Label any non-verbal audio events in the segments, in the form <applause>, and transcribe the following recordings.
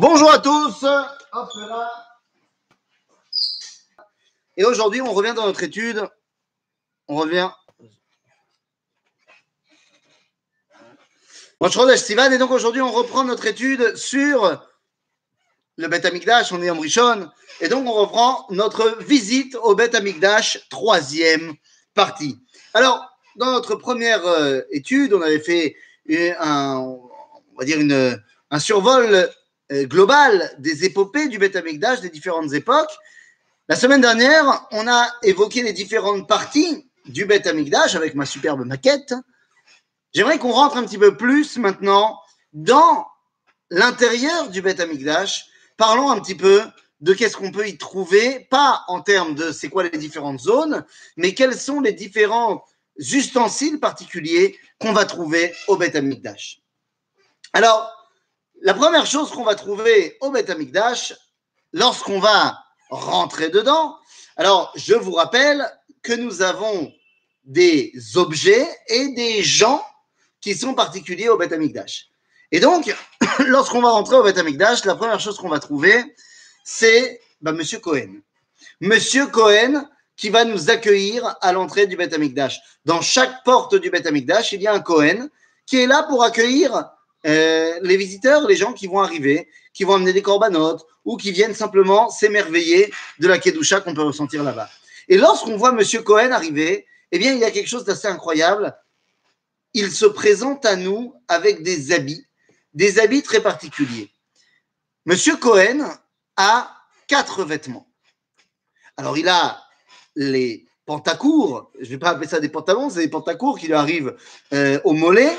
Bonjour à tous. Et aujourd'hui, on revient dans notre étude. On revient. Bonjour Sivan. Et donc aujourd'hui, on reprend notre étude sur le Beth Amikdash. On est en Rishon. Et donc, on reprend notre visite au Beth Amikdash, troisième partie. Alors, dans notre première euh, étude, on avait fait un, on va dire un survol global des épopées du Beth des différentes époques. La semaine dernière, on a évoqué les différentes parties du Beth avec ma superbe maquette. J'aimerais qu'on rentre un petit peu plus maintenant dans l'intérieur du Beth. Parlons un petit peu de qu'est-ce qu'on peut y trouver, pas en termes de c'est quoi les différentes zones, mais quels sont les différents ustensiles particuliers qu'on va trouver au Beth. Alors, la première chose qu'on va trouver au Beth Amikdash, lorsqu'on va rentrer dedans, alors je vous rappelle que nous avons des objets et des gens qui sont particuliers au Beth Amikdash. Et donc, <coughs> lorsqu'on va rentrer au Beth Amikdash, la première chose qu'on va trouver, c'est bah, Monsieur Cohen. Monsieur Cohen qui va nous accueillir à l'entrée du Beth Amikdash. Dans chaque porte du Beth Amikdash, il y a un Cohen qui est là pour accueillir euh, les visiteurs, les gens qui vont arriver, qui vont amener des corbanotes ou qui viennent simplement s'émerveiller de la Kedusha qu'on peut ressentir là-bas. Et lorsqu'on voit Monsieur Cohen arriver, eh bien, il y a quelque chose d'assez incroyable. Il se présente à nous avec des habits, des habits très particuliers. Monsieur Cohen a quatre vêtements. Alors, il a les pantacours, je ne vais pas appeler ça des pantalons, c'est des pantacours qui lui arrivent euh, au mollet,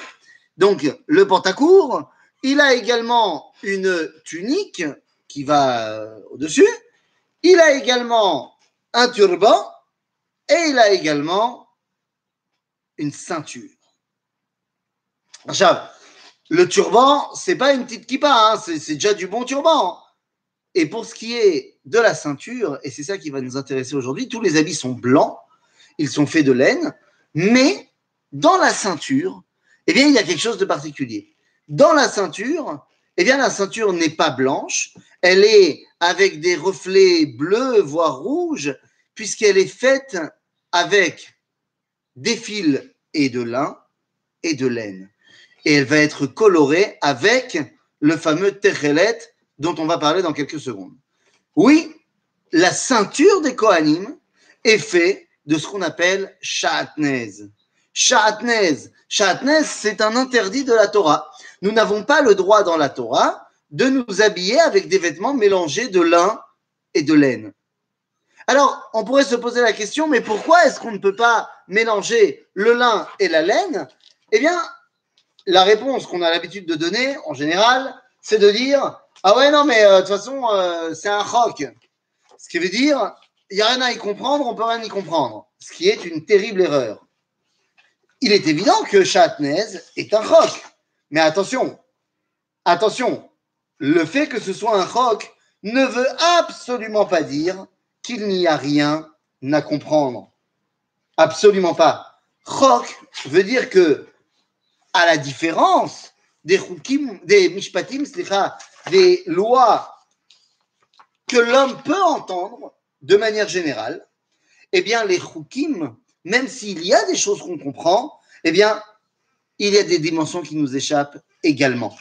donc, le pantacourt, il a également une tunique qui va euh, au-dessus. Il a également un turban et il a également une ceinture. Le turban, c'est pas une petite kippa, hein, c'est déjà du bon turban. Et pour ce qui est de la ceinture, et c'est ça qui va nous intéresser aujourd'hui, tous les habits sont blancs, ils sont faits de laine, mais dans la ceinture, eh bien, il y a quelque chose de particulier. Dans la ceinture, eh bien, la ceinture n'est pas blanche, elle est avec des reflets bleus, voire rouges, puisqu'elle est faite avec des fils et de lin et de laine. Et elle va être colorée avec le fameux techelet dont on va parler dans quelques secondes. Oui, la ceinture des Kohanim est faite de ce qu'on appelle chatnez. Sha'atnez. Sha'atnez, c'est un interdit de la Torah. Nous n'avons pas le droit dans la Torah de nous habiller avec des vêtements mélangés de lin et de laine. Alors, on pourrait se poser la question, mais pourquoi est-ce qu'on ne peut pas mélanger le lin et la laine? Eh bien, la réponse qu'on a l'habitude de donner, en général, c'est de dire Ah ouais, non, mais euh, de toute façon, euh, c'est un roc. Ce qui veut dire il n'y a rien à y comprendre, on peut rien y comprendre. Ce qui est une terrible erreur il est évident que Chatnez est un roc. Mais attention, attention, le fait que ce soit un roc ne veut absolument pas dire qu'il n'y a rien à comprendre. Absolument pas. Roc veut dire que, à la différence des des mishpatim, des lois que l'homme peut entendre de manière générale, eh bien, les chukim même s'il y a des choses qu'on comprend, eh bien, il y a des dimensions qui nous échappent également.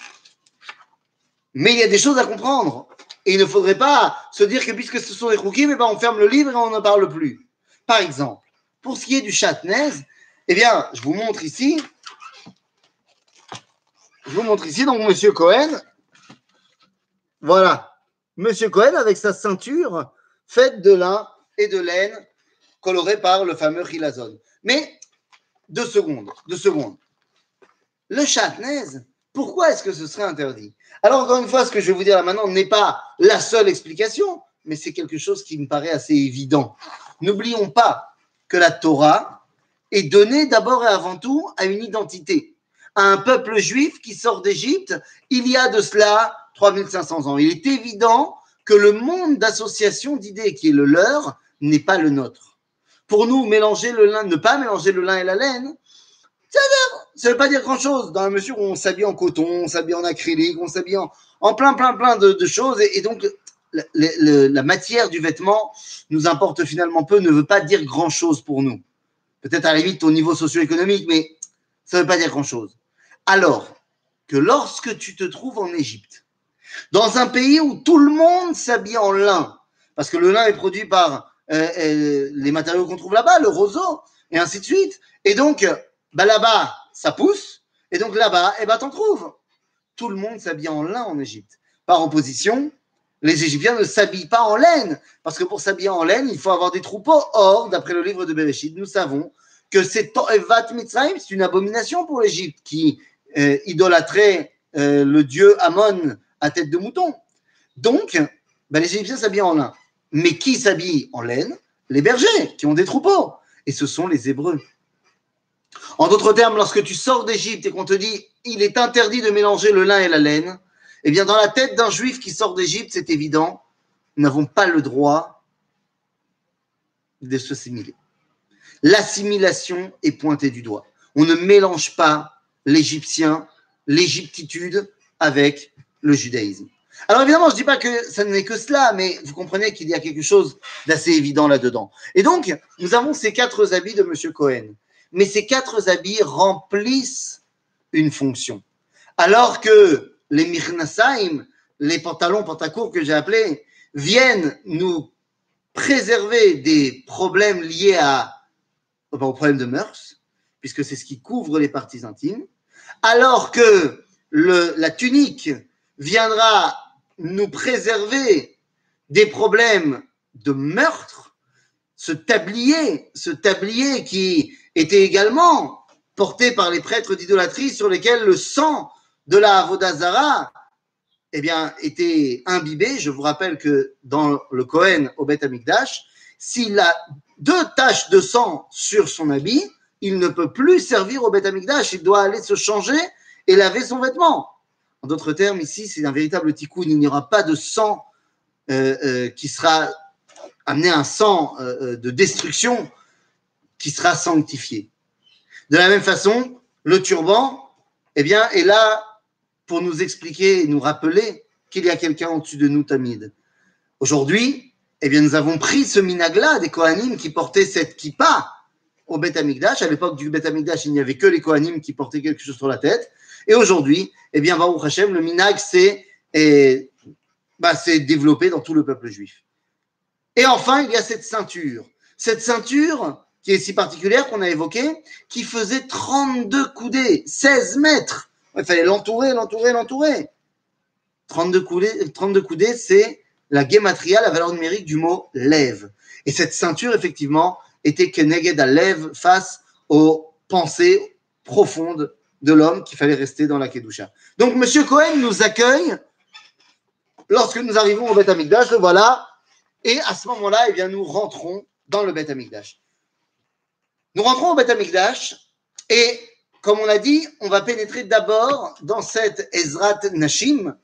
Mais il y a des choses à comprendre. Et il ne faudrait pas se dire que puisque ce sont des roukim, eh ben, on ferme le livre et on n'en parle plus. Par exemple, pour ce qui est du chatnez, eh bien, je vous montre ici. Je vous montre ici, donc, Monsieur Cohen. Voilà. Monsieur Cohen avec sa ceinture faite de lin et de laine coloré par le fameux Chilazon. Mais deux secondes, deux secondes. Le chatnez, pourquoi est-ce que ce serait interdit? Alors encore une fois, ce que je vais vous dire là maintenant n'est pas la seule explication, mais c'est quelque chose qui me paraît assez évident. N'oublions pas que la Torah est donnée d'abord et avant tout à une identité, à un peuple juif qui sort d'Égypte il y a de cela 3500 ans. Il est évident que le monde d'association d'idées qui est le leur n'est pas le nôtre. Pour nous, mélanger le lin, ne pas mélanger le lin et la laine, ça ne veut pas dire grand-chose, dans la mesure où on s'habille en coton, on s'habille en acrylique, on s'habille en, plein, plein, plein de, choses. Et, donc, la, matière du vêtement nous importe finalement peu, ne veut pas dire grand-chose pour nous. Peut-être à la limite au niveau socio-économique, mais ça ne veut pas dire grand-chose. Alors que lorsque tu te trouves en Égypte, dans un pays où tout le monde s'habille en lin, parce que le lin est produit par les matériaux qu'on trouve là-bas, le roseau, et ainsi de suite. Et donc, bah là-bas, ça pousse, et donc là-bas, eh ben, t'en trouves. Tout le monde s'habille en lin en Égypte. Par opposition, les Égyptiens ne s'habillent pas en laine, parce que pour s'habiller en laine, il faut avoir des troupeaux. Or, d'après le livre de Bereshit, nous savons que c'est c'est une abomination pour l'Égypte qui euh, idolâtrait euh, le dieu Amon à tête de mouton. Donc, ben, les Égyptiens s'habillent en lin. Mais qui s'habille en laine? Les bergers, qui ont des troupeaux. Et ce sont les Hébreux. En d'autres termes, lorsque tu sors d'Égypte et qu'on te dit il est interdit de mélanger le lin et la laine, eh bien, dans la tête d'un juif qui sort d'Égypte, c'est évident, nous n'avons pas le droit de s'assimiler. L'assimilation est pointée du doigt. On ne mélange pas l'égyptien, l'égyptitude avec le judaïsme. Alors évidemment, je ne dis pas que ça n'est que cela, mais vous comprenez qu'il y a quelque chose d'assez évident là-dedans. Et donc, nous avons ces quatre habits de M. Cohen. Mais ces quatre habits remplissent une fonction. Alors que les mirnasaim, les pantalons pantacourts que j'ai appelés, viennent nous préserver des problèmes liés à, aux problèmes de mœurs, puisque c'est ce qui couvre les parties intimes, alors que la tunique viendra nous préserver des problèmes de meurtre, ce tablier, ce tablier qui était également porté par les prêtres d'idolâtrie sur lesquels le sang de la Avodazara eh bien, était imbibé. Je vous rappelle que dans le Kohen au Beth Amikdash, s'il a deux taches de sang sur son habit, il ne peut plus servir au Beth Amikdash. Il doit aller se changer et laver son vêtement. En d'autres termes, ici, c'est un véritable tikkun. Il n'y aura pas de sang euh, euh, qui sera amené un sang euh, de destruction qui sera sanctifié. De la même façon, le turban, eh bien, est là pour nous expliquer et nous rappeler qu'il y a quelqu'un au-dessus de nous, Tamid. Aujourd'hui, eh bien, nous avons pris ce minagla des Kohanim qui portaient cette kippa au Beth Amikdash. À l'époque du Beth Amikdash, il n'y avait que les Kohanim qui portaient quelque chose sur la tête. Et aujourd'hui, eh bien, le minag s'est bah, développé dans tout le peuple juif. Et enfin, il y a cette ceinture. Cette ceinture qui est si particulière qu'on a évoquée, qui faisait 32 coudées, 16 mètres il fallait l'entourer, l'entourer, l'entourer. 32 coudées, 32 coudées c'est la gématria, la valeur numérique du mot lève. Et cette ceinture, effectivement, était keneged à lève face aux pensées profondes de l'homme qu'il fallait rester dans la Kedusha. Donc, Monsieur Cohen nous accueille lorsque nous arrivons au Beth Amikdash, le voilà, et à ce moment-là, eh nous rentrons dans le Beth Amikdash. Nous rentrons au Beth Amikdash, et comme on l'a dit, on va pénétrer d'abord dans cette Ezrat Nashim.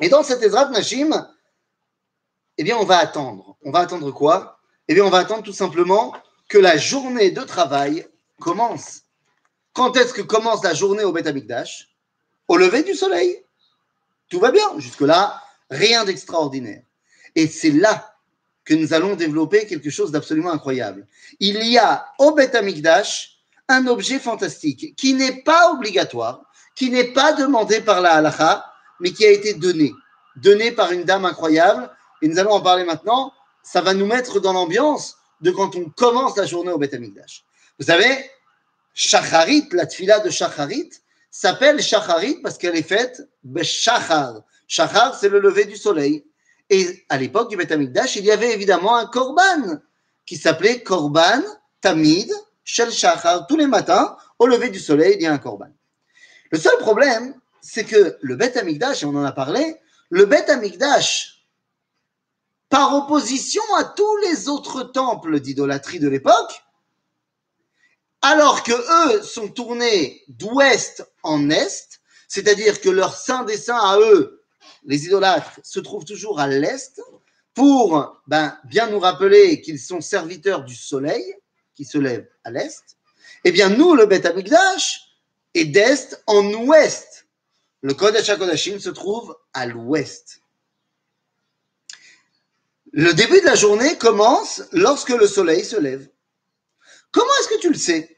Et dans cette Ezrat Nashim, eh bien, on va attendre. On va attendre quoi? Eh bien, on va attendre tout simplement que la journée de travail commence. Quand est-ce que commence la journée au Beth Amikdash? Au lever du soleil. Tout va bien. Jusque-là, rien d'extraordinaire. Et c'est là que nous allons développer quelque chose d'absolument incroyable. Il y a au Beth Amikdash un objet fantastique qui n'est pas obligatoire, qui n'est pas demandé par la halakha, mais qui a été donné, donné par une dame incroyable. Et nous allons en parler maintenant. Ça va nous mettre dans l'ambiance de quand on commence la journée au Beth Amikdash. Vous savez, Shacharit, la tfila de Shacharit, s'appelle Shacharit parce qu'elle est faite Beshachar. Shachar, c'est le lever du soleil. Et à l'époque du Beth Amikdash, il y avait évidemment un korban qui s'appelait Korban Tamid Shel Shachar, tous les matins, au lever du soleil, il y a un korban. Le seul problème, c'est que le Beth Amikdash, et on en a parlé, le Beth Amikdash, par opposition à tous les autres temples d'idolâtrie de l'époque, alors que eux sont tournés d'ouest en est, c'est-à-dire que leur saint des saints à eux, les idolâtres, se trouvent toujours à l'est, pour ben, bien nous rappeler qu'ils sont serviteurs du soleil, qui se lève à l'est, eh bien nous, le Beth Amikdash, et d'est en ouest. Le Kodesh HaKodashim se trouve à l'ouest. Le début de la journée commence lorsque le soleil se lève. Comment est-ce que tu le sais?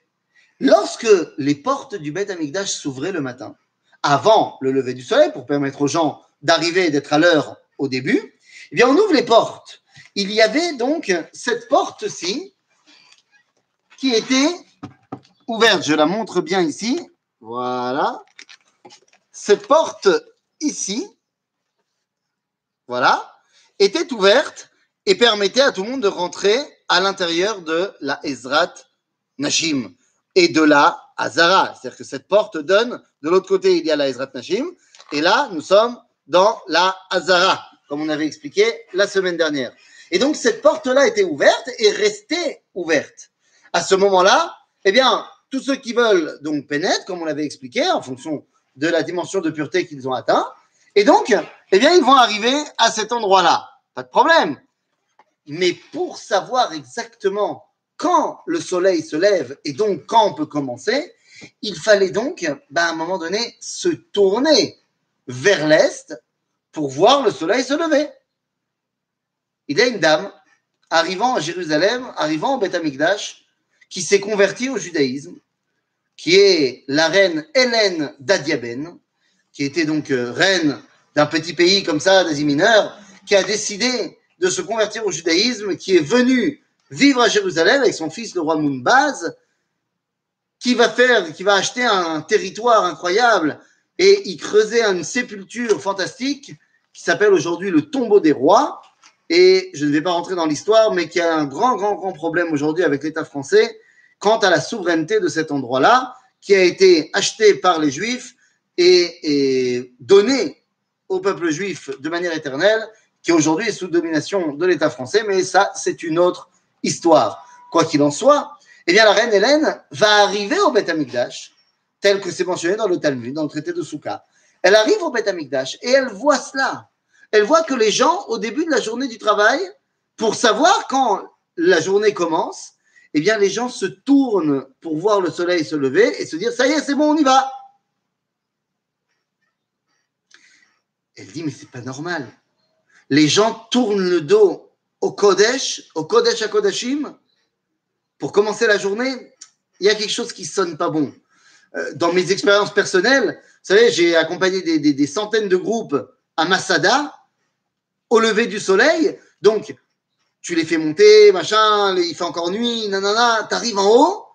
Lorsque les portes du Beth Amikdash s'ouvraient le matin, avant le lever du soleil, pour permettre aux gens d'arriver et d'être à l'heure au début, eh bien, on ouvre les portes. Il y avait donc cette porte-ci qui était ouverte. Je la montre bien ici. Voilà. Cette porte ici, voilà, était ouverte et permettait à tout le monde de rentrer à l'intérieur de la Ezrat Nashim et de la Hazara. C'est-à-dire que cette porte donne, de l'autre côté, il y a la Ezrat Nashim, et là, nous sommes dans la Hazara, comme on avait expliqué la semaine dernière. Et donc, cette porte-là était ouverte et restait ouverte. À ce moment-là, eh bien, tous ceux qui veulent donc pénètrent, comme on l'avait expliqué, en fonction de la dimension de pureté qu'ils ont atteint. Et donc, eh bien, ils vont arriver à cet endroit-là. Pas de problème. Mais pour savoir exactement quand le soleil se lève et donc quand on peut commencer, il fallait donc, ben, à un moment donné, se tourner vers l'est pour voir le soleil se lever. Il y a une dame arrivant à Jérusalem, arrivant au Beth qui s'est convertie au judaïsme, qui est la reine Hélène d'Adiaben, qui était donc euh, reine d'un petit pays comme ça, d'Asie mineure, qui a décidé de se convertir au judaïsme, qui est venue vivre à Jérusalem avec son fils, le roi Mounbaz, qui va faire, qui va acheter un territoire incroyable et y creuser une sépulture fantastique qui s'appelle aujourd'hui le tombeau des rois. Et je ne vais pas rentrer dans l'histoire, mais qui a un grand, grand, grand problème aujourd'hui avec l'État français quant à la souveraineté de cet endroit-là, qui a été acheté par les Juifs et, et donné au peuple juif de manière éternelle, qui aujourd'hui est sous domination de l'État français, mais ça, c'est une autre histoire. Quoi qu'il en soit, eh bien, la reine Hélène va arriver au Beth Amikdash, tel que c'est mentionné dans le Talmud, dans le traité de Souka. Elle arrive au Beth Amikdash et elle voit cela. Elle voit que les gens, au début de la journée du travail, pour savoir quand la journée commence, eh bien, les gens se tournent pour voir le soleil se lever et se dire, ça y est, c'est bon, on y va. Elle dit, mais c'est pas normal. Les gens tournent le dos au Kodesh, au Kodesh à Kodashim, pour commencer la journée. Il y a quelque chose qui sonne pas bon. Euh, dans mes expériences personnelles, vous savez, j'ai accompagné des, centaines de groupes à Masada au lever du soleil. Donc, tu les fais monter, machin, il fait encore nuit, nanana, tu arrives en haut,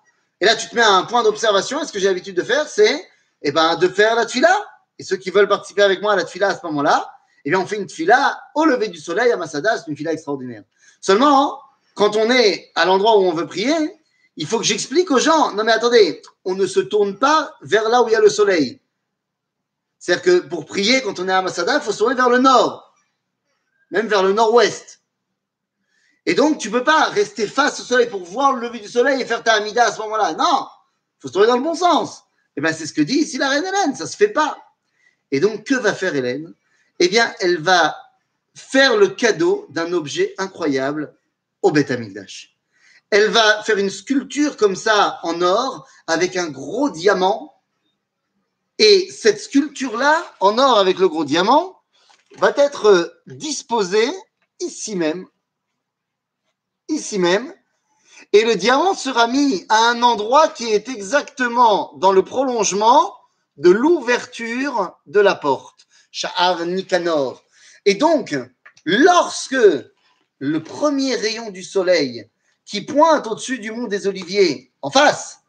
et là, tu te mets à un point d'observation. Et ce que j'ai l'habitude de faire, c'est eh ben, de faire la tfila. Et ceux qui veulent participer avec moi à la tfila à ce moment-là, eh bien, on fait une tfila au lever du soleil à Masada. C'est une tfila extraordinaire. Seulement, quand on est à l'endroit où on veut prier, il faut que j'explique aux gens, non mais attendez, on ne se tourne pas vers là où il y a le soleil. C'est-à-dire que pour prier, quand on est à Masada, il faut se tourner vers le nord, même vers le nord-ouest. Et donc, tu ne peux pas rester face au soleil pour voir le lever du soleil et faire ta amida à ce moment-là. Non, il faut se tourner dans le bon sens. Et eh bien, c'est ce que dit ici la reine Hélène, ça ne se fait pas. Et donc, que va faire Hélène? Eh bien, elle va faire le cadeau d'un objet incroyable au Beth Amikdash. Elle va faire une sculpture comme ça en or avec un gros diamant. Et cette sculpture-là, en or avec le gros diamant, va être disposée ici même. Ici même. Et le diamant sera mis à un endroit qui est exactement dans le prolongement de l'ouverture de la porte. Sha'ar Nikanor. Et donc, lorsque le premier rayon du soleil qui pointe au-dessus du mont des Oliviers, en face,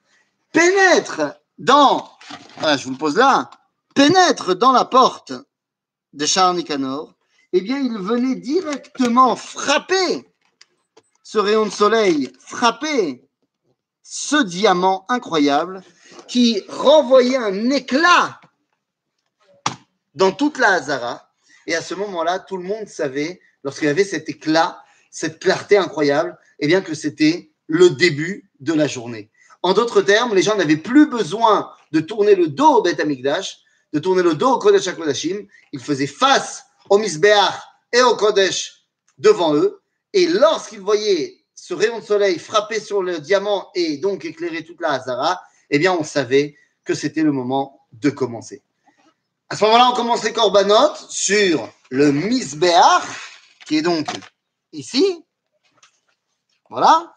pénètre dans, voilà, je vous le pose là, pénètre dans la porte de Charles Nicanor, eh bien, il venait directement frapper ce rayon de soleil, frapper ce diamant incroyable qui renvoyait un éclat dans toute la Hazara. Et à ce moment-là, tout le monde savait lorsqu'il y avait cet éclat, cette clarté incroyable, eh bien que c'était le début de la journée. En d'autres termes, les gens n'avaient plus besoin de tourner le dos au Beth Amikdash, de tourner le dos au Kodesh HaKodashim. Ils faisaient face au Misbeach et au Kodesh devant eux. Et lorsqu'ils voyaient ce rayon de soleil frapper sur le diamant et donc éclairer toute la Hazara, eh bien, on savait que c'était le moment de commencer. À ce moment-là, on commence les corbanotes sur le misbéach, qui est donc ici. Voilà.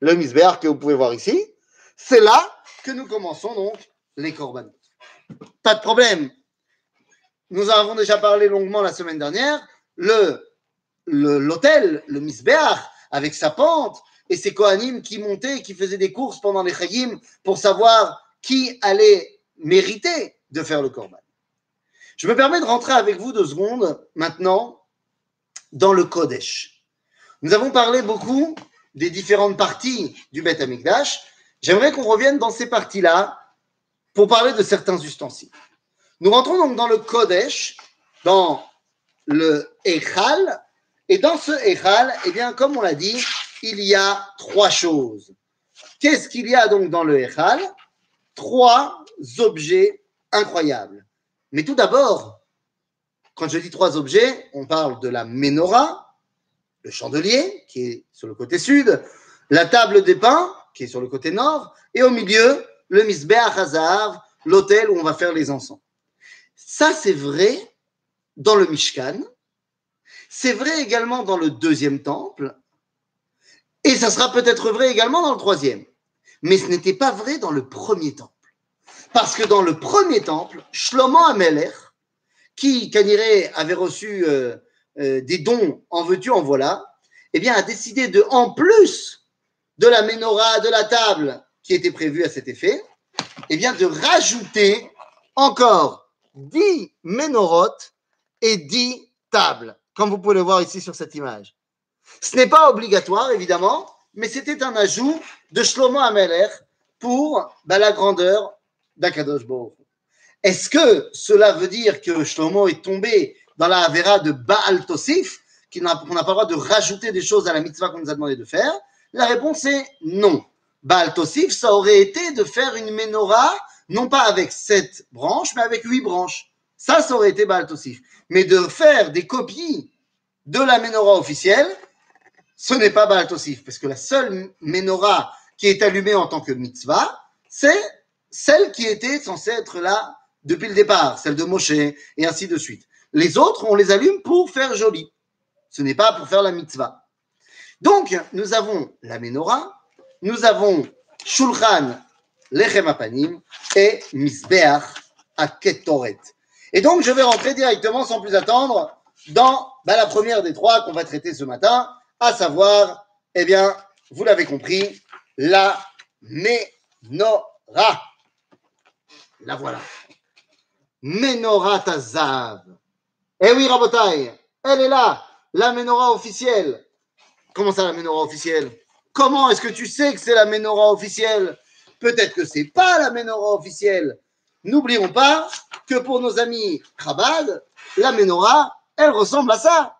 Le misbéach que vous pouvez voir ici. C'est là que nous commençons donc les corbanotes. Pas de problème. Nous avons déjà parlé longuement la semaine dernière. Le l'hôtel, le, misbéach, avec sa pente, et ses Kohanim qui montaient, qui faisaient des courses pendant les Chagim pour savoir qui allait mériter de faire le Korban. Je me permets de rentrer avec vous deux secondes maintenant dans le Kodesh. Nous avons parlé beaucoup des différentes parties du Beth Amikdash. J'aimerais qu'on revienne dans ces parties-là pour parler de certains ustensiles. Nous rentrons donc dans le Kodesh, dans le Echal, et dans ce Echal, eh bien, comme on l'a dit, il y a trois choses. Qu'est-ce qu'il y a donc dans le Echal? Trois objets incroyables. Mais tout d'abord, quand je dis trois objets, on parle de la menorah, le chandelier qui est sur le côté sud, la table des pains qui est sur le côté nord, et au milieu, le Misbeach Hazav, l'hôtel où on va faire les encens. Ça, c'est vrai dans le Mishkan. C'est vrai également dans le deuxième temple. Et ça sera peut-être vrai également dans le troisième. Mais ce n'était pas vrai dans le premier temple. Parce que dans le premier temple, Shlomo Amelech, qui, Kaniré, avait reçu euh, euh, des dons en veux-tu, en voilà, eh bien, a décidé de, en plus de la menorah, de la table qui était prévue à cet effet, eh bien, de rajouter encore 10 ménorotes et 10 tables, comme vous pouvez le voir ici sur cette image. Ce n'est pas obligatoire, évidemment, mais c'était un ajout de Shlomo Ameler pour bah, la grandeur d'Akadosh. Est-ce que cela veut dire que Shlomo est tombé dans la Avera de Baal Tosif, qu'on n'a pas le droit de rajouter des choses à la mitzvah qu'on nous a demandé de faire? La réponse est non. Baal Tosif, ça aurait été de faire une menorah, non pas avec sept branches, mais avec huit branches. Ça, ça aurait été Baal Tosif. Mais de faire des copies de la menorah officielle, ce n'est pas Baal Tosif, parce que la seule menorah qui est allumée en tant que mitzvah, c'est celle qui était censée être là depuis le départ, celle de Moshe, et ainsi de suite. Les autres, on les allume pour faire joli. Ce n'est pas pour faire la mitzvah. Donc, nous avons la menorah, nous avons Shulchan Lechem Apanim et Misbeach Aketoret. Et donc, je vais rentrer directement, sans plus attendre, dans bah, la première des trois qu'on va traiter ce matin, à savoir, eh bien, vous l'avez compris, la menorah. La voilà. Menorah Tazav. Eh oui, Rabotai, elle est là, la menorah officielle. Comment ça, la menorah officielle? Comment est-ce que tu sais que c'est la menorah officielle? Peut-être que c'est pas la menorah officielle. N'oublions pas que pour nos amis Chabad, la menorah, elle ressemble à ça.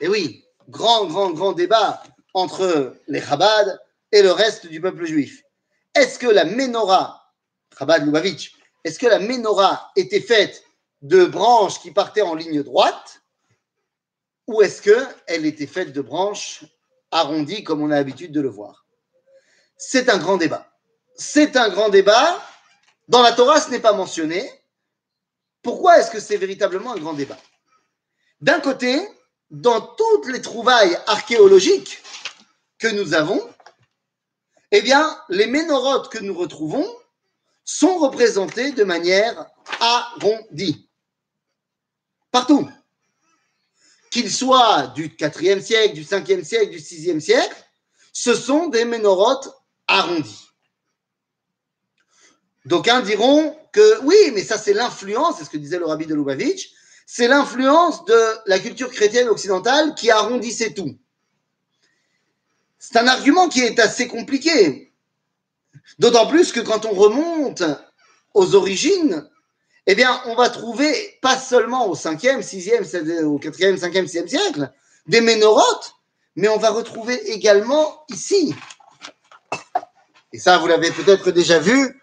Et oui, grand, grand, grand débat entre les Chabad et le reste du peuple juif. Est-ce que la menorah, Chabad Lubavitch, est-ce que la menorah était faite de branches qui partaient en ligne droite ou est-ce qu'elle était faite de branches arrondies comme on a l'habitude de le voir? C'est un grand débat. C'est un grand débat. Dans la Torah, ce n'est pas mentionné. Pourquoi est-ce que c'est véritablement un grand débat? D'un côté, dans toutes les trouvailles archéologiques que nous avons, eh bien, les ménorotes que nous retrouvons sont représentés de manière arrondie. Partout. Qu'ils soient du 4e siècle, du 5e siècle, du 6e siècle, ce sont des ménorotes arrondies. D'aucuns diront que oui, mais ça c'est l'influence, c'est ce que disait le rabbi de Lubavitch, c'est l'influence de la culture chrétienne occidentale qui arrondissait tout. C'est un argument qui est assez compliqué. D'autant plus que quand on remonte aux origines, eh bien, on va trouver pas seulement au 5e, 6e, au 4e, 5e, 6e siècle des ménorotes, mais on va retrouver également ici. Et ça, vous l'avez peut-être déjà vu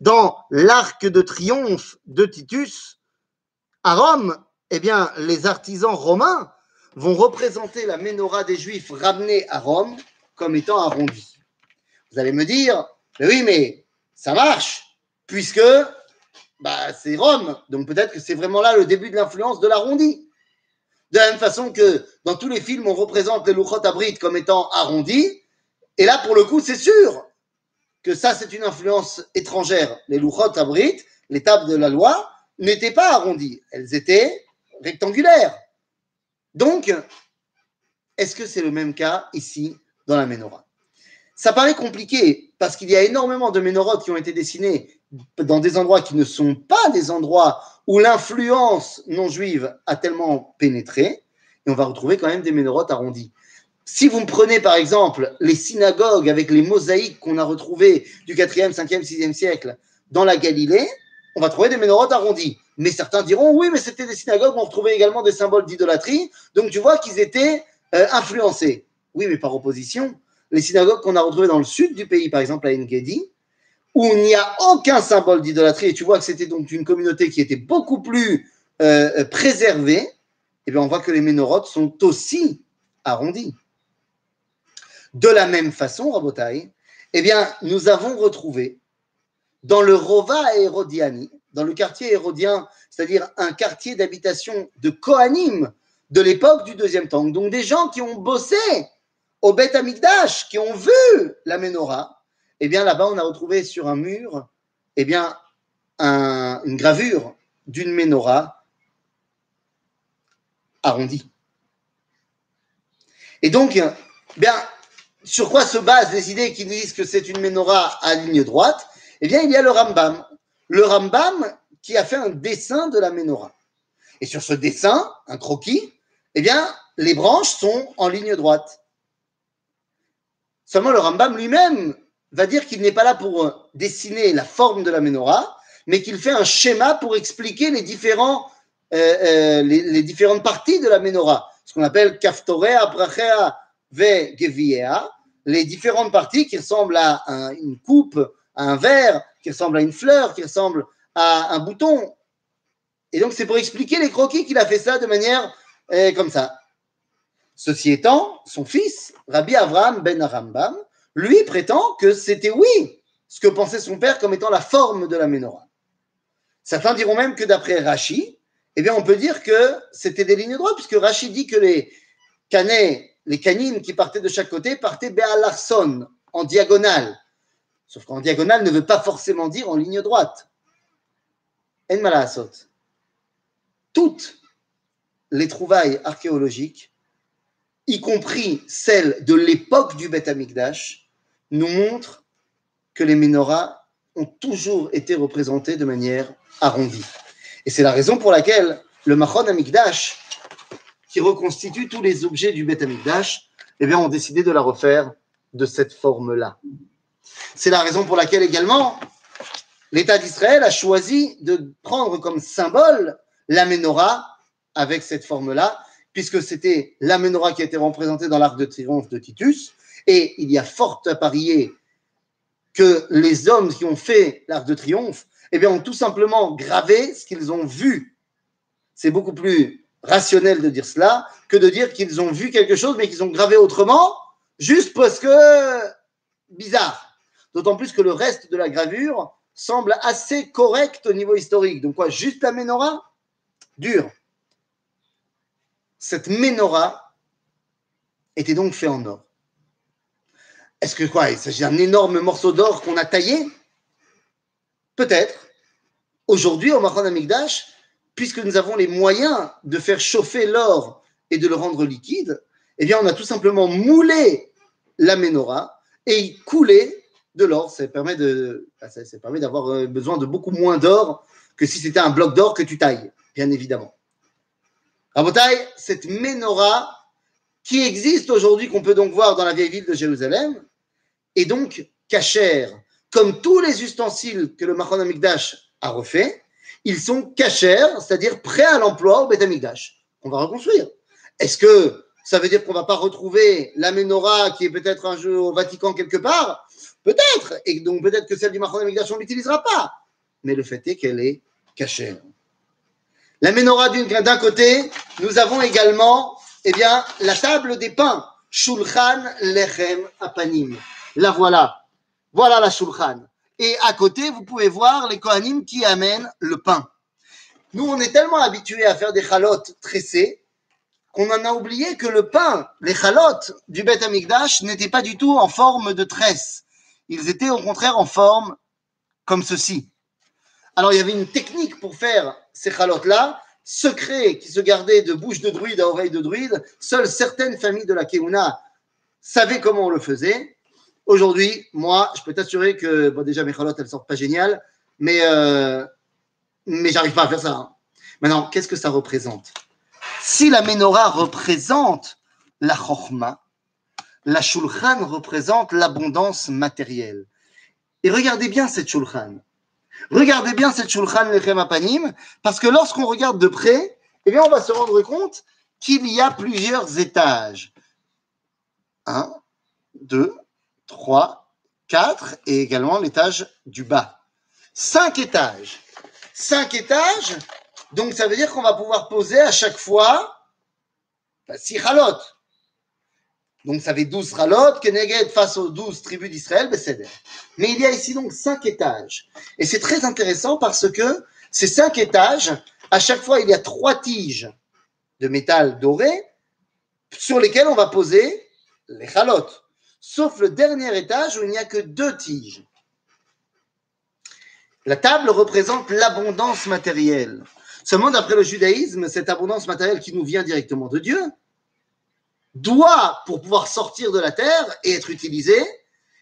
dans l'arc de triomphe de Titus, à Rome, eh bien, les artisans romains vont représenter la menorah des Juifs ramenée à Rome comme étant arrondie. Vous allez me dire, Oui, mais ça marche, puisque bah, c'est Rome. Donc peut-être que c'est vraiment là le début de l'influence de l'arrondi. De la même façon que dans tous les films, on représente les Luchot Abrit comme étant arrondis. Et là, pour le coup, c'est sûr que ça, c'est une influence étrangère. Les Luchot Abrit, les tables de la loi, n'étaient pas arrondies. Elles étaient rectangulaires. Donc, est-ce que c'est le même cas ici dans la menorah? Ça paraît compliqué parce qu'il y a énormément de ménorotes qui ont été dessinées dans des endroits qui ne sont pas des endroits où l'influence non juive a tellement pénétré, et on va retrouver quand même des ménorotes arrondies. Si vous me prenez par exemple les synagogues avec les mosaïques qu'on a retrouvées du 4e, 5e, 6e siècle dans la Galilée, on va trouver des ménorotes arrondies. Mais certains diront oui, mais c'était des synagogues où on retrouvait également des symboles d'idolâtrie, donc tu vois qu'ils étaient euh, influencés. Oui, mais par opposition, les synagogues qu'on a retrouvées dans le sud du pays, par exemple à Engedi, où il n'y a aucun symbole d'idolâtrie, et tu vois que c'était donc une communauté qui était beaucoup plus euh, préservée, eh bien on voit que les ménorotes sont aussi arrondies. De la même façon, Rabotai, eh bien, nous avons retrouvé dans le Rova Hérodiani, dans le quartier hérodien, c'est-à-dire un quartier d'habitation de Kohanim de l'époque du deuxième temps, donc des gens qui ont bossé au Beth Amikdash, qui ont vu la menorah, eh bien là-bas, on a retrouvé sur un mur, eh bien, une gravure d'une menorah arrondie. Et donc, bien, sur quoi se basent les idées qui disent que c'est une menorah à ligne droite? Eh bien, il y a le Rambam. Le Rambam qui a fait un dessin de la menorah. Et sur ce dessin, un croquis, eh bien, les branches sont en ligne droite. Seulement, le Rambam lui-même va dire qu'il n'est pas là pour euh, dessiner la forme de la menorah, mais qu'il fait un schéma pour expliquer les, euh, euh, les, différentes parties de la menorah, ce qu'on appelle kaftorea, brachea, ve les différentes parties qui ressemblent à une coupe, à un verre, qui ressemblent à une fleur, qui ressemblent à un bouton. Et donc c'est pour expliquer les croquis qu'il a fait ça de manière comme ça. Ceci étant, son fils, Rabbi Avraham ben Arambam, lui prétend que c'était oui, ce que pensait son père comme étant la forme de la menorah. Certains diront même que d'après Rashi, eh bien, on peut dire que c'était des lignes droites, puisque Rashi dit que les canets, les canines qui partaient de chaque côté partaient Béalarson, en diagonale. Sauf qu'en diagonale ne veut pas forcément dire en ligne droite. En. Toutes les trouvailles archéologiques, y compris celles de l'époque du Beth Amikdash, nous montre que les menorahs ont toujours été représentés de manière arrondie. Et c'est la raison pour laquelle le Machon Amikdash, qui reconstitue tous les objets du Beth Amikdash, eh bien, ont décidé de la refaire de cette forme-là. C'est la raison pour laquelle également l'État d'Israël a choisi de prendre comme symbole la menorah avec cette forme-là, puisque c'était la menorah qui a été représentée dans l'arc de triomphe de Titus, et il y a fort à parier que les hommes qui ont fait l'Arc de Triomphe, eh bien, ont tout simplement gravé ce qu'ils ont vu. C'est beaucoup plus rationnel de dire cela que de dire qu'ils ont vu quelque chose, mais qu'ils ont gravé autrement, juste parce que bizarre. D'autant plus que le reste de la gravure semble assez correct au niveau historique. Donc quoi, juste la menorah? Dur. Cette menorah était donc faite en or. Est-ce que quoi Il s'agit d'un énorme morceau d'or qu'on a taillé? Peut-être. Aujourd'hui, au Machon Amigdash, puisque nous avons les moyens de faire chauffer l'or et de le rendre liquide, eh bien, on a tout simplement moulé la menorah et y coulé de l'or. Ça permet de, bah, ça, permet d'avoir euh, besoin de beaucoup moins d'or que si c'était un bloc d'or que tu tailles, bien évidemment. Rabotai, cette menorah qui existe aujourd'hui, qu'on peut donc voir dans la vieille ville de Jérusalem, est donc cachère. Comme tous les ustensiles que le Machon Amikdash a refait, ils sont cachères, c'est-à-dire prêts à l'emploi au Beth Amikdash, qu'on va reconstruire. Est-ce que ça veut dire qu'on ne va pas retrouver la menorah qui est peut-être un jeu au Vatican quelque part? Peut-être. Et donc peut-être que celle du Machon Amikdash, on ne l'utilisera pas. Mais le fait est qu'elle est cachère. La menorah d'un côté, nous avons également eh bien, la table des pains, Shulchan Lechem Apanim. La voilà. Voilà la shulchan. Et à côté, vous pouvez voir les Kohanim qui amènent le pain. Nous, on est tellement habitués à faire des chalotes tressées qu'on en a oublié que le pain, les chalotes du Beth Amikdash n'étaient pas du tout en forme de tresse. Ils étaient au contraire en forme comme ceci. Alors, il y avait une technique pour faire ces chalotes-là, secret qui se gardait de bouche de druide à oreille de druide. Seules certaines familles de la Keuna savaient comment on le faisait. Aujourd'hui, moi, je peux t'assurer que, déjà, mes chalotes, elles sortent pas géniales, mais, euh, mais j'arrive pas à faire ça. Hein. Maintenant, qu'est-ce que ça représente? Si la menorah représente la chorma, la shulchan représente l'abondance matérielle. Et regardez bien cette shulchan. Regardez bien cette shulchan lechem apanim, parce que lorsqu'on regarde de près, eh bien, on va se rendre compte qu'il y a plusieurs étages. Un, deux, trois, quatre, et également l'étage du bas. Cinq étages. Cinq étages, donc ça veut dire qu'on va pouvoir poser à chaque fois bah, six chalotes. Donc ça fait 12 ralot, Keneged face aux 12 tribus d'Israël, Mais il y a ici donc cinq étages. Et c'est très intéressant parce que ces cinq étages, à chaque fois, il y a trois tiges de métal doré sur lesquelles on va poser les chalotes. Sauf le dernier étage où il n'y a que deux tiges. La table représente l'abondance matérielle. Seulement, d'après le judaïsme, cette abondance matérielle qui nous vient directement de Dieu, doit, pour pouvoir sortir de la terre et être utilisé,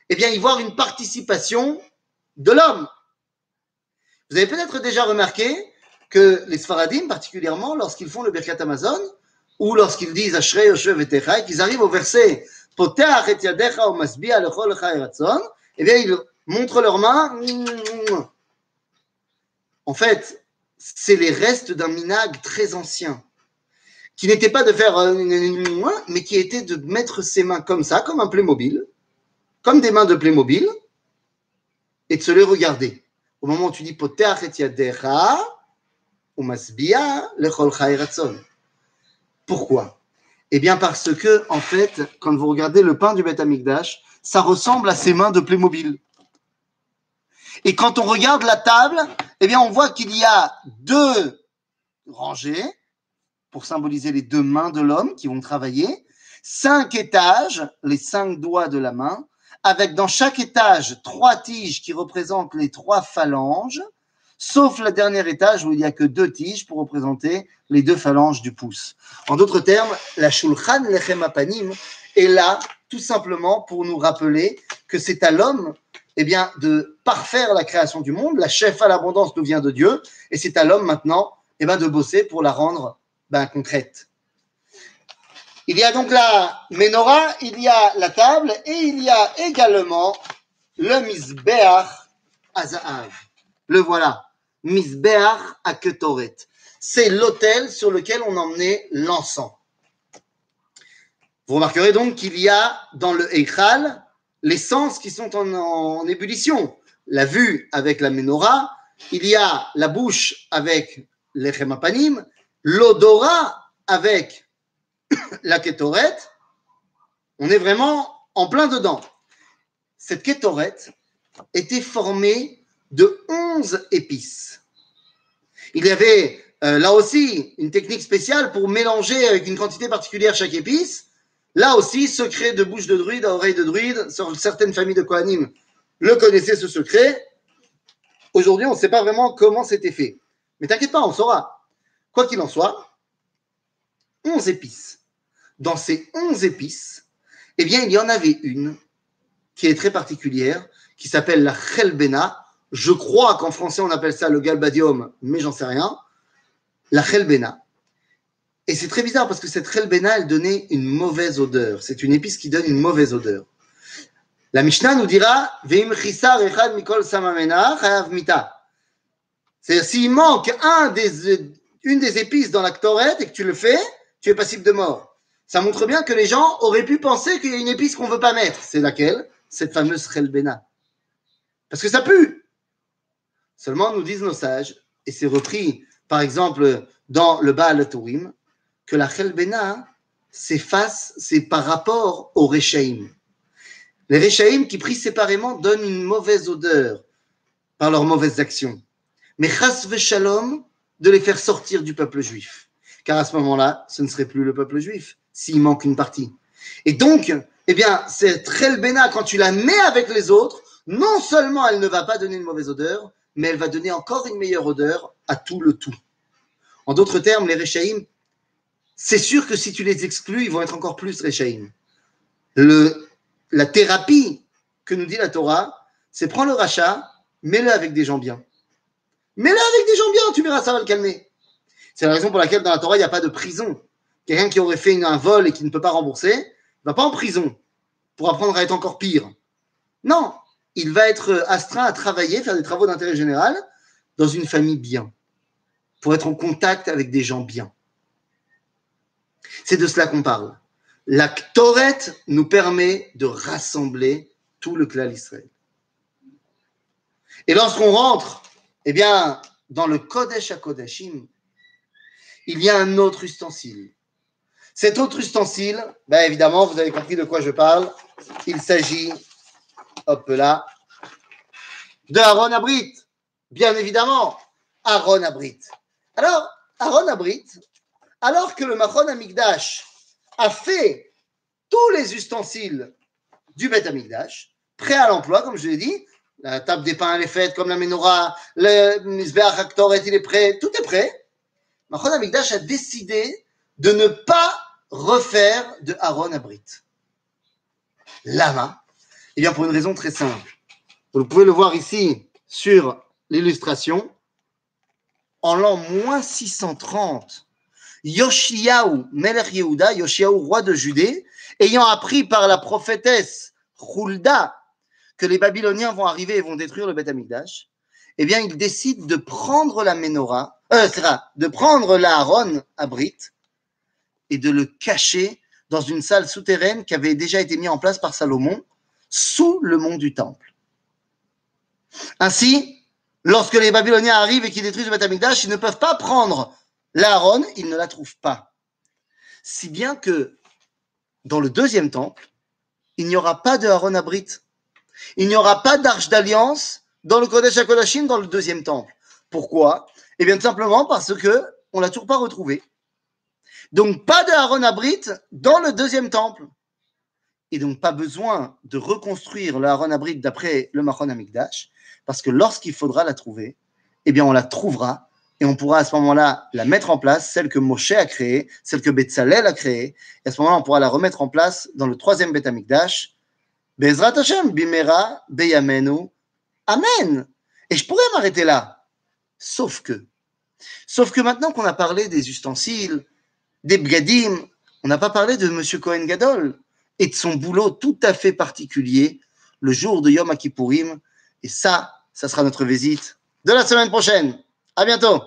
eh bien, y voir une participation de l'homme. Vous avez peut-être déjà remarqué que les Sfaradim, particulièrement lorsqu'ils font le Birkat Amazon, ou lorsqu'ils disent Ashrei Yoshev et qu'ils arrivent au verset Poteach et yadecha o masbia lechol eh bien, ils montrent leurs mains. En fait, c'est les restes d'un minag très ancien qui n'était pas de faire mais qui était de mettre ses mains comme ça, comme un Playmobil, comme des mains de Playmobil, et de se les regarder. Au moment où tu dis Pourquoi? Eh bien parce que, en fait, quand vous regardez le pain du Beth Amikdash, ça ressemble à ces mains de Playmobil. Et quand on regarde la table, eh bien on voit qu'il y a deux rangées, pour symboliser les deux mains de l'homme qui vont travailler, cinq étages, les cinq doigts de la main, avec dans chaque étage trois tiges qui représentent les trois phalanges, sauf le dernier étage où il n'y a que deux tiges pour représenter les deux phalanges du pouce. En d'autres termes, la Shulchan Lechem Apanim est là tout simplement pour nous rappeler que c'est à l'homme eh bien, de parfaire la création du monde. La chef à l'abondance nous vient de Dieu, et c'est à l'homme maintenant eh bien, de bosser pour la rendre ben, concrète. Il y a donc la menorah, il y a la table et il y a également le misbeach azaav. Le voilà, misbeach à ketoret. C'est l'autel sur lequel on emmenait l'encens. Vous remarquerez donc qu'il y a dans le Eichal les sens qui sont en, ébullition. La vue avec la menorah, il y a la bouche avec les chemapanim, l'odorat avec <coughs> la kétoret, on est vraiment en plein dedans. Cette kétoret était formée de 11 épices. Il y avait euh, là aussi une technique spéciale pour mélanger avec une quantité particulière chaque épice. Là aussi, secret de bouche de druide à oreille de druide, certaines familles de Kohanim le connaissaient ce secret. Aujourd'hui, on ne sait pas vraiment comment c'était fait. Mais t'inquiète pas, on saura. Quoi qu'il en soit, 11 épices. Dans ces 11 épices, eh bien, il y en avait une qui est très particulière, qui s'appelle la chelbena. Je crois qu'en français, on appelle ça le galbadium, mais j'en sais rien. La chelbena. Et c'est très bizarre parce que cette chelbena, elle donnait une mauvaise odeur. C'est une épice qui donne une mauvaise odeur. La Mishnah nous dira mikol samamena mita. C'est-à-dire, s'il manque un des, une des épices dans la Ktoret et que tu le fais, tu es passible de mort. Ça montre bien que les gens auraient pu penser qu'il y a une épice qu'on ne veut pas mettre. C'est laquelle? Cette fameuse Khelbena. Parce que ça pue. Seulement, nous disent nos sages, et c'est repris par exemple dans le Baal Tourim, que la Khelbena, c'est face, c'est par rapport au Rechaim. Les Réchaïm qui prient séparément donnent une mauvaise odeur par leurs mauvaises actions. Mais chas shalom de les faire sortir du peuple juif. Car à ce moment-là, ce ne serait plus le peuple juif s'il manque une partie. Et donc, eh bien, cette Bena, quand tu la mets avec les autres, non seulement elle ne va pas donner une mauvaise odeur, mais elle va donner encore une meilleure odeur à tout le tout. En d'autres termes, les Réchaïm, c'est sûr que si tu les exclus, ils vont être encore plus Réchaïm. La thérapie que nous dit la Torah, c'est prends le rachat, mets-le avec des gens bien. Mets-le avec des gens bien, tu verras, ça va le calmer. C'est la raison pour laquelle dans la Torah, il n'y a pas de prison. Quelqu'un qui aurait fait un vol et qui ne peut pas rembourser, ne va pas en prison pour apprendre à être encore pire. Non, il va être astreint à travailler, faire des travaux d'intérêt général dans une famille bien, pour être en contact avec des gens bien. C'est de cela qu'on parle. La Ktoret nous permet de rassembler tout le clan d'Israël. Et lorsqu'on rentre, eh bien, dans le Kodesh à Kodeshim, il y a un autre ustensile. Cet autre ustensile, ben évidemment, vous avez compris de quoi je parle. Il s'agit, hop là, de Aaron Abrit. Bien évidemment, Aaron Abrit. Alors, Aaron Abrit, alors que le Machon Amigdash a fait tous les ustensiles du Beth Amigdash, prêts à l'emploi, comme je l'ai dit, la table des pains, elle est faite, comme la menorah, le Mizbeach Haktoret, il est prêt, tout est prêt. Machon Amigdash a décidé de ne pas refaire de Aaron Abrit. Lama Eh bien, pour une raison très simple. Vous pouvez le voir ici sur l'illustration. En l'an moins 630, Yoshiaou, Melech Yehuda, Yoshiaou, roi de Judée, ayant appris par la prophétesse Hulda que les Babyloniens vont arriver et vont détruire le Beth Amikdash, eh bien, il décide de prendre la menorah, euh, de prendre l'Aaron Abrit et de le cacher dans une salle souterraine qui avait déjà été mise en place par Salomon sous le mont du Temple. Ainsi, lorsque les Babyloniens arrivent et qu'ils détruisent le Beth ils ne peuvent pas prendre l'Aaron, ils ne la trouvent pas. Si bien que dans le deuxième temple, il n'y aura pas de Aaron Abrit. Il n'y aura pas d'arche d'alliance dans le Kodesh HaKodashim dans le deuxième temple. Pourquoi? Eh bien, tout simplement parce que on l'a toujours pas retrouvé. Donc, pas de Aaron Abrit dans le deuxième temple. Et donc, pas besoin de reconstruire le Aaron Abrit d'après le Machon Amikdash, parce que lorsqu'il faudra la trouver, eh bien, on la trouvera et on pourra à ce moment-là la mettre en place, celle que Moshe a créée, celle que Betzalel a créée, et à ce moment-là, on pourra la remettre en place dans le troisième Beth Amikdash. Bezrat Hashem, Bimera, Beyamenu, Amen. Et je pourrais m'arrêter là. Sauf que, sauf que maintenant qu'on a parlé des ustensiles, des bgadim, on n'a pas parlé de M. Cohen Gadol et de son boulot tout à fait particulier le jour de Yom Kippourim et ça, ça sera notre visite de la semaine prochaine. À bientôt.